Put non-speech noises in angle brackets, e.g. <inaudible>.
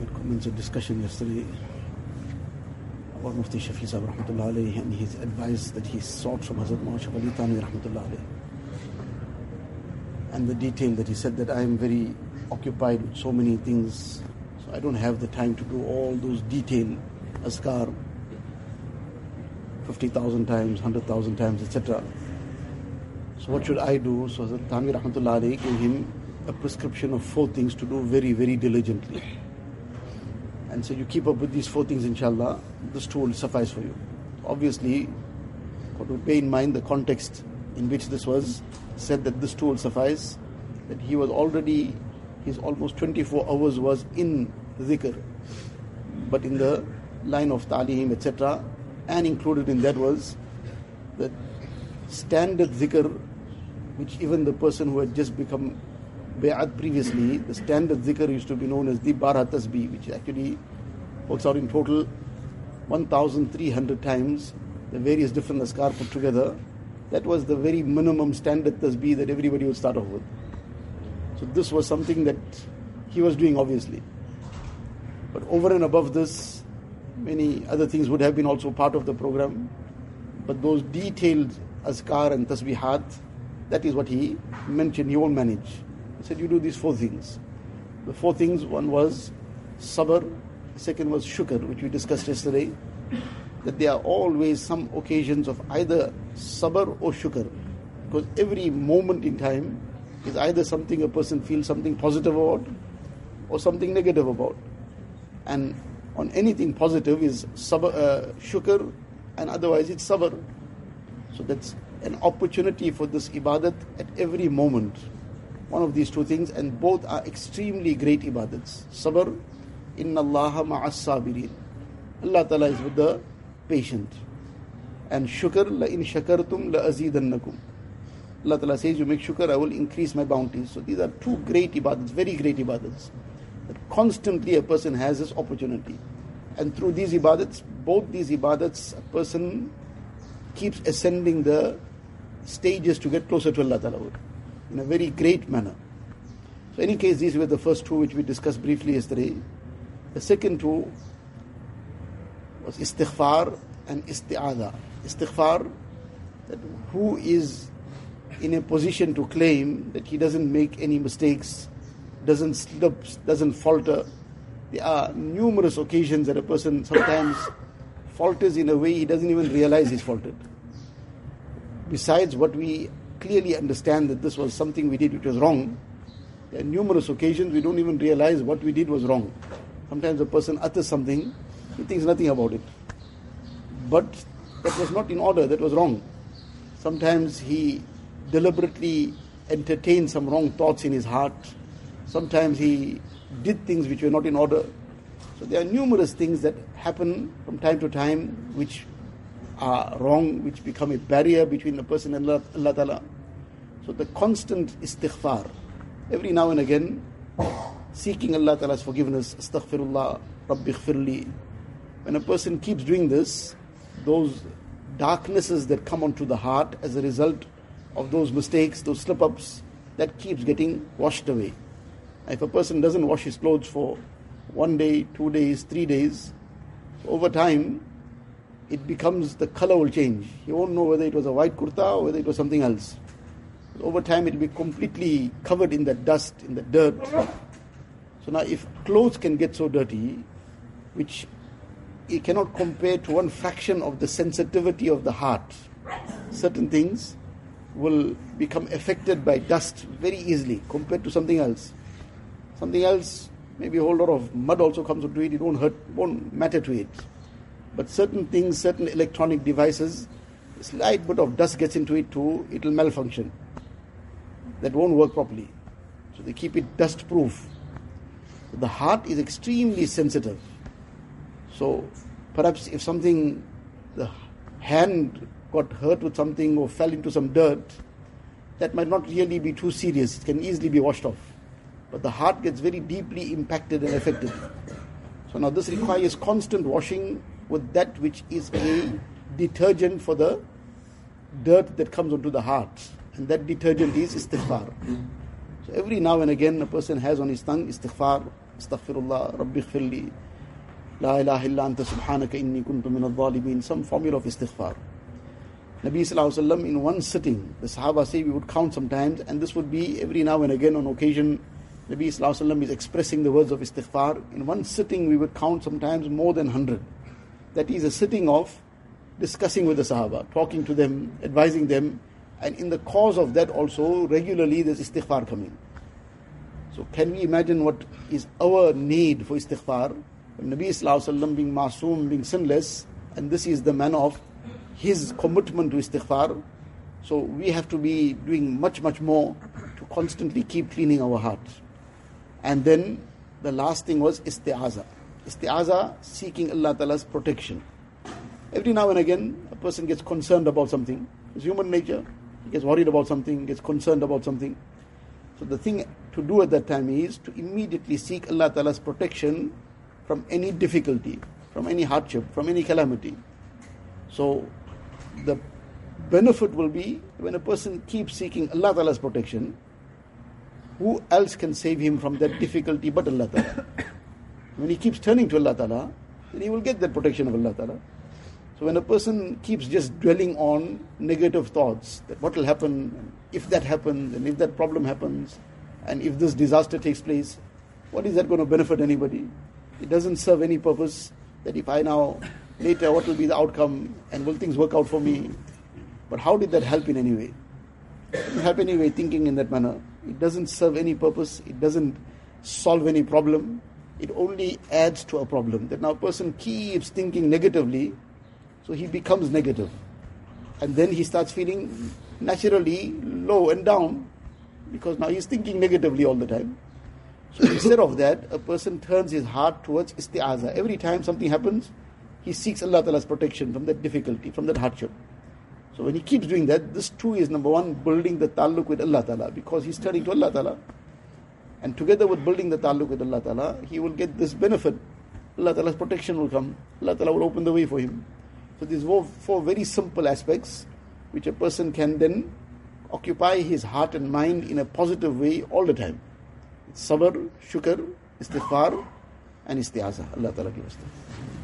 had commenced a discussion yesterday about Mufti Shafi Sahib rahmatullah alayhi and his advice that he sought from Hazrat Mawashaf Ali Thanwi rahmatullah alayhi. And the detail that he said that I am very occupied with so many things, so I don't have the time to do all those detailed azkar 50,000 times, 100,000 times, etc. So what should I do? So Hazrat Thanwi rahmatullah alayhi gave him a prescription of four things to do very, very diligently. And so you keep up with these four things, inshallah, this too will suffice for you. Obviously, got to bear in mind the context in which this was said that this too will suffice, that he was already, his almost 24 hours was in zikr, but in the line of ta'lim, etc. And included in that was the standard zikr, which even the person who had just become bay'at previously, the standard zikr used to be known as the Bara Tasbih, which actually works out in total 1,300 times, the various different azkar put together. That was the very minimum standard tasbih that everybody would start off with. So this was something that he was doing obviously. But over and above this, many other things would have been also part of the program. But those detailed azkar and tasbihat, that is what he mentioned, he won't manage. Said, You do these four things. The four things one was sabr, the second was shukr, which we discussed yesterday. That there are always some occasions of either sabr or shukr. Because every moment in time is either something a person feels something positive about or something negative about. And on anything positive is sabr, uh, shukr, and otherwise it's sabr. So that's an opportunity for this ibadat at every moment. One of these two things, and both are extremely great ibadats. Sabr, inna Allah ma'as sabirin. Allah Ta'ala is with the patient. And shukr, la in shakartum la azidannakum. Allah Ta'ala says, You make shukr, I will increase my bounties. So these are two great ibadats, very great ibadats. That constantly a person has this opportunity. And through these ibadats, both these ibadats, a person keeps ascending the stages to get closer to Allah Ta'ala in a very great manner. So, in any case, these were the first two which we discussed briefly yesterday. The second two was istighfar and isti'adha. Istighfar, that who is in a position to claim that he doesn't make any mistakes, doesn't slip, doesn't falter. There are numerous occasions that a person sometimes falters in a way he doesn't even realize he's faltered. Besides what we clearly understand that this was something we did which was wrong, there are numerous occasions we don't even realize what we did was wrong. Sometimes a person utters something, he thinks nothing about it. But that was not in order, that was wrong. Sometimes he deliberately entertained some wrong thoughts in his heart. Sometimes he did things which were not in order. So there are numerous things that happen from time to time which are wrong, which become a barrier between the person and Allah, Allah Ta'ala. So the constant istighfar, every now and again, seeking Allah Ta'ala's forgiveness, astaghfirullah, rabbi khfirli. When a person keeps doing this, those darknesses that come onto the heart as a result of those mistakes, those slip ups, that keeps getting washed away. If a person doesn't wash his clothes for one day, two days, three days, over time, it becomes the color will change. He won't know whether it was a white kurta or whether it was something else. Over time, it will be completely covered in the dust, in the dirt. So now, if clothes can get so dirty, which it cannot compare to one fraction of the sensitivity of the heart, certain things will become affected by dust very easily compared to something else. Something else, maybe a whole lot of mud also comes into it, it won't hurt, won't matter to it. But certain things, certain electronic devices, a slight bit of dust gets into it too, it will malfunction. That won't work properly. So they keep it dust proof. The heart is extremely sensitive. So perhaps if something, the hand got hurt with something or fell into some dirt, that might not really be too serious. It can easily be washed off. But the heart gets very deeply impacted and affected. So now this requires constant washing with that which is a detergent for the dirt that comes onto the heart. And that detergent is istighfar. So every now and again a person has on his tongue istighfar, Astaghfirullah, Rabbi khfirli, La ilaha illa anta subhanaka inni kuntu min al some formula of istighfar. Nabi Sallallahu in one sitting, the Sahaba say we would count sometimes, and this would be every now and again on occasion. Nabi Sallallahu is expressing the words of istighfar. In one sitting, we would count sometimes more than 100. That is a sitting of discussing with the Sahaba, talking to them, advising them, and in the cause of that also, regularly there's istighfar coming. So, can we imagine what is our need for istighfar? Nabi Sallallahu being masoom, being sinless, and this is the manner of his commitment to istighfar. So we have to be doing much, much more to constantly keep cleaning our hearts. And then the last thing was isti'aza. Isti'aza, seeking Allah Ta'ala's protection. Every now and again, a person gets concerned about something. It's human nature. Gets worried about something, gets concerned about something. So the thing to do at that time is to immediately seek Allah Ta'ala's protection from any difficulty, from any hardship, from any calamity. So the benefit will be when a person keeps seeking Allah Ta'ala's protection, who else can save him from that difficulty but Allah Ta'ala? <coughs> when he keeps turning to Allah Ta'ala, then he will get that protection of Allah Ta'ala. So when a person keeps just dwelling on negative thoughts, that what will happen if that happens, and if that problem happens, and if this disaster takes place, what is that going to benefit anybody? It doesn't serve any purpose that if I now later what will be the outcome and will things work out for me. But how did that help in any way? It doesn't help any way thinking in that manner. It doesn't serve any purpose. It doesn't solve any problem. It only adds to a problem. That now a person keeps thinking negatively, so he becomes negative. And then he starts feeling naturally low and down because now he's thinking negatively all the time. So <coughs> instead of that, a person turns his heart towards isti'aza. Every time something happens, he seeks Allah Ta'ala's protection from that difficulty, from that hardship. So when he keeps doing that, this too is number one, building the taluk with Allah Ta'ala, because he's turning to Allah Ta'ala. And together with building the taluk with Allah Ta'ala, he will get this benefit. Allah Ta'ala's protection will come. Allah Ta'ala will open the way for him. So these four, four very simple aspects, which a person can then occupy his heart and mind in a positive way all the time. It's Sabr, shukr, istighfar, and istiaza. Allah Ta'ala give us that.